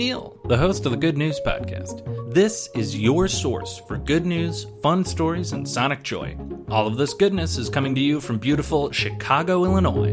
Neil, the host of the Good News Podcast. This is your source for good news, fun stories, and sonic joy. All of this goodness is coming to you from beautiful Chicago, Illinois.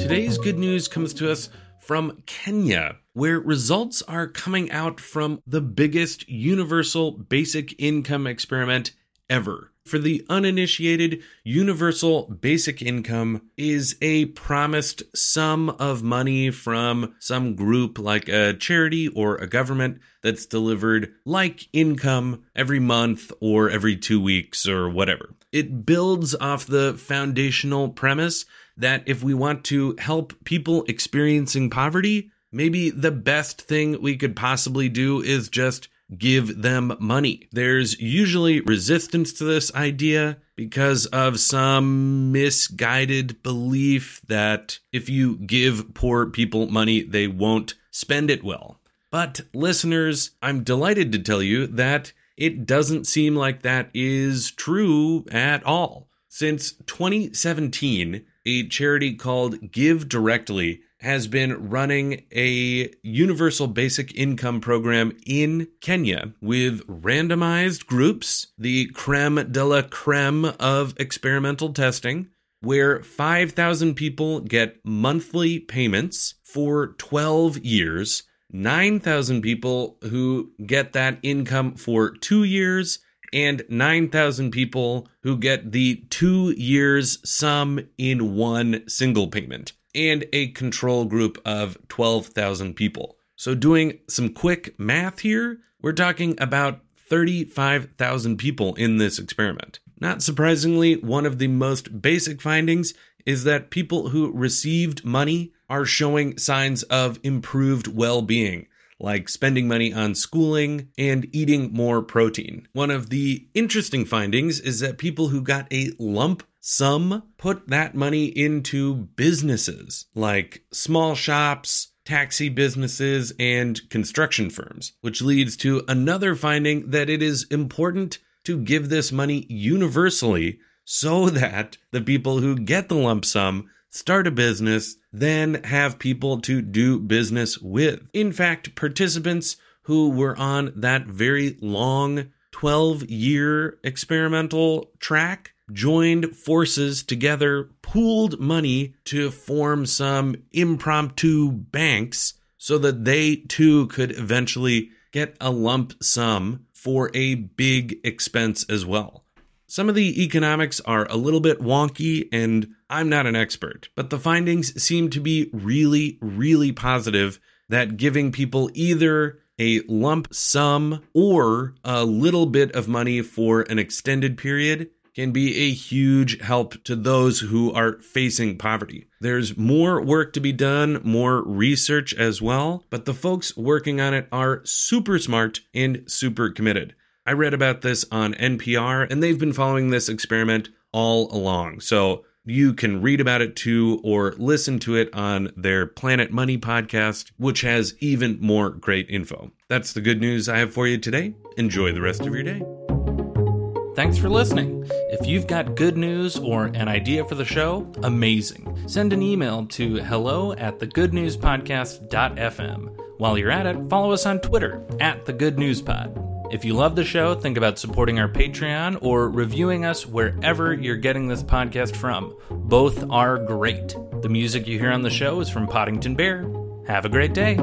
Today's good news comes to us from Kenya, where results are coming out from the biggest universal basic income experiment ever. For the uninitiated, universal basic income is a promised sum of money from some group like a charity or a government that's delivered like income every month or every two weeks or whatever. It builds off the foundational premise that if we want to help people experiencing poverty, maybe the best thing we could possibly do is just give them money. There's usually resistance to this idea because of some misguided belief that if you give poor people money, they won't spend it well. But listeners, I'm delighted to tell you that it doesn't seem like that is true at all. Since 2017, a charity called GiveDirectly has been running a universal basic income program in Kenya with randomized groups, the creme de la creme of experimental testing, where 5,000 people get monthly payments for 12 years, 9,000 people who get that income for two years, and 9,000 people who get the two years sum in one single payment and a control group of 12,000 people. So, doing some quick math here, we're talking about 35,000 people in this experiment. Not surprisingly, one of the most basic findings is that people who received money are showing signs of improved well being, like spending money on schooling and eating more protein. One of the interesting findings is that people who got a lump sum put that money into businesses like small shops, taxi businesses, and construction firms, which leads to another finding that it is important to give this money universally so that the people who get the lump sum start a business, then have people to do business with. In fact, participants who were on that very long 12 year experimental track joined forces together, pooled money to form some impromptu banks so that they too could eventually get a lump sum for a big expense as well. Some of the economics are a little bit wonky, and I'm not an expert, but the findings seem to be really, really positive that giving people either a lump sum or a little bit of money for an extended period can be a huge help to those who are facing poverty. There's more work to be done, more research as well, but the folks working on it are super smart and super committed. I read about this on NPR, and they've been following this experiment all along. So you can read about it too or listen to it on their Planet Money podcast, which has even more great info. That's the good news I have for you today. Enjoy the rest of your day. Thanks for listening. If you've got good news or an idea for the show, amazing. Send an email to hello at thegoodnewspodcast.fm. While you're at it, follow us on Twitter at The Good News Pod. If you love the show, think about supporting our Patreon or reviewing us wherever you're getting this podcast from. Both are great. The music you hear on the show is from Poddington Bear. Have a great day.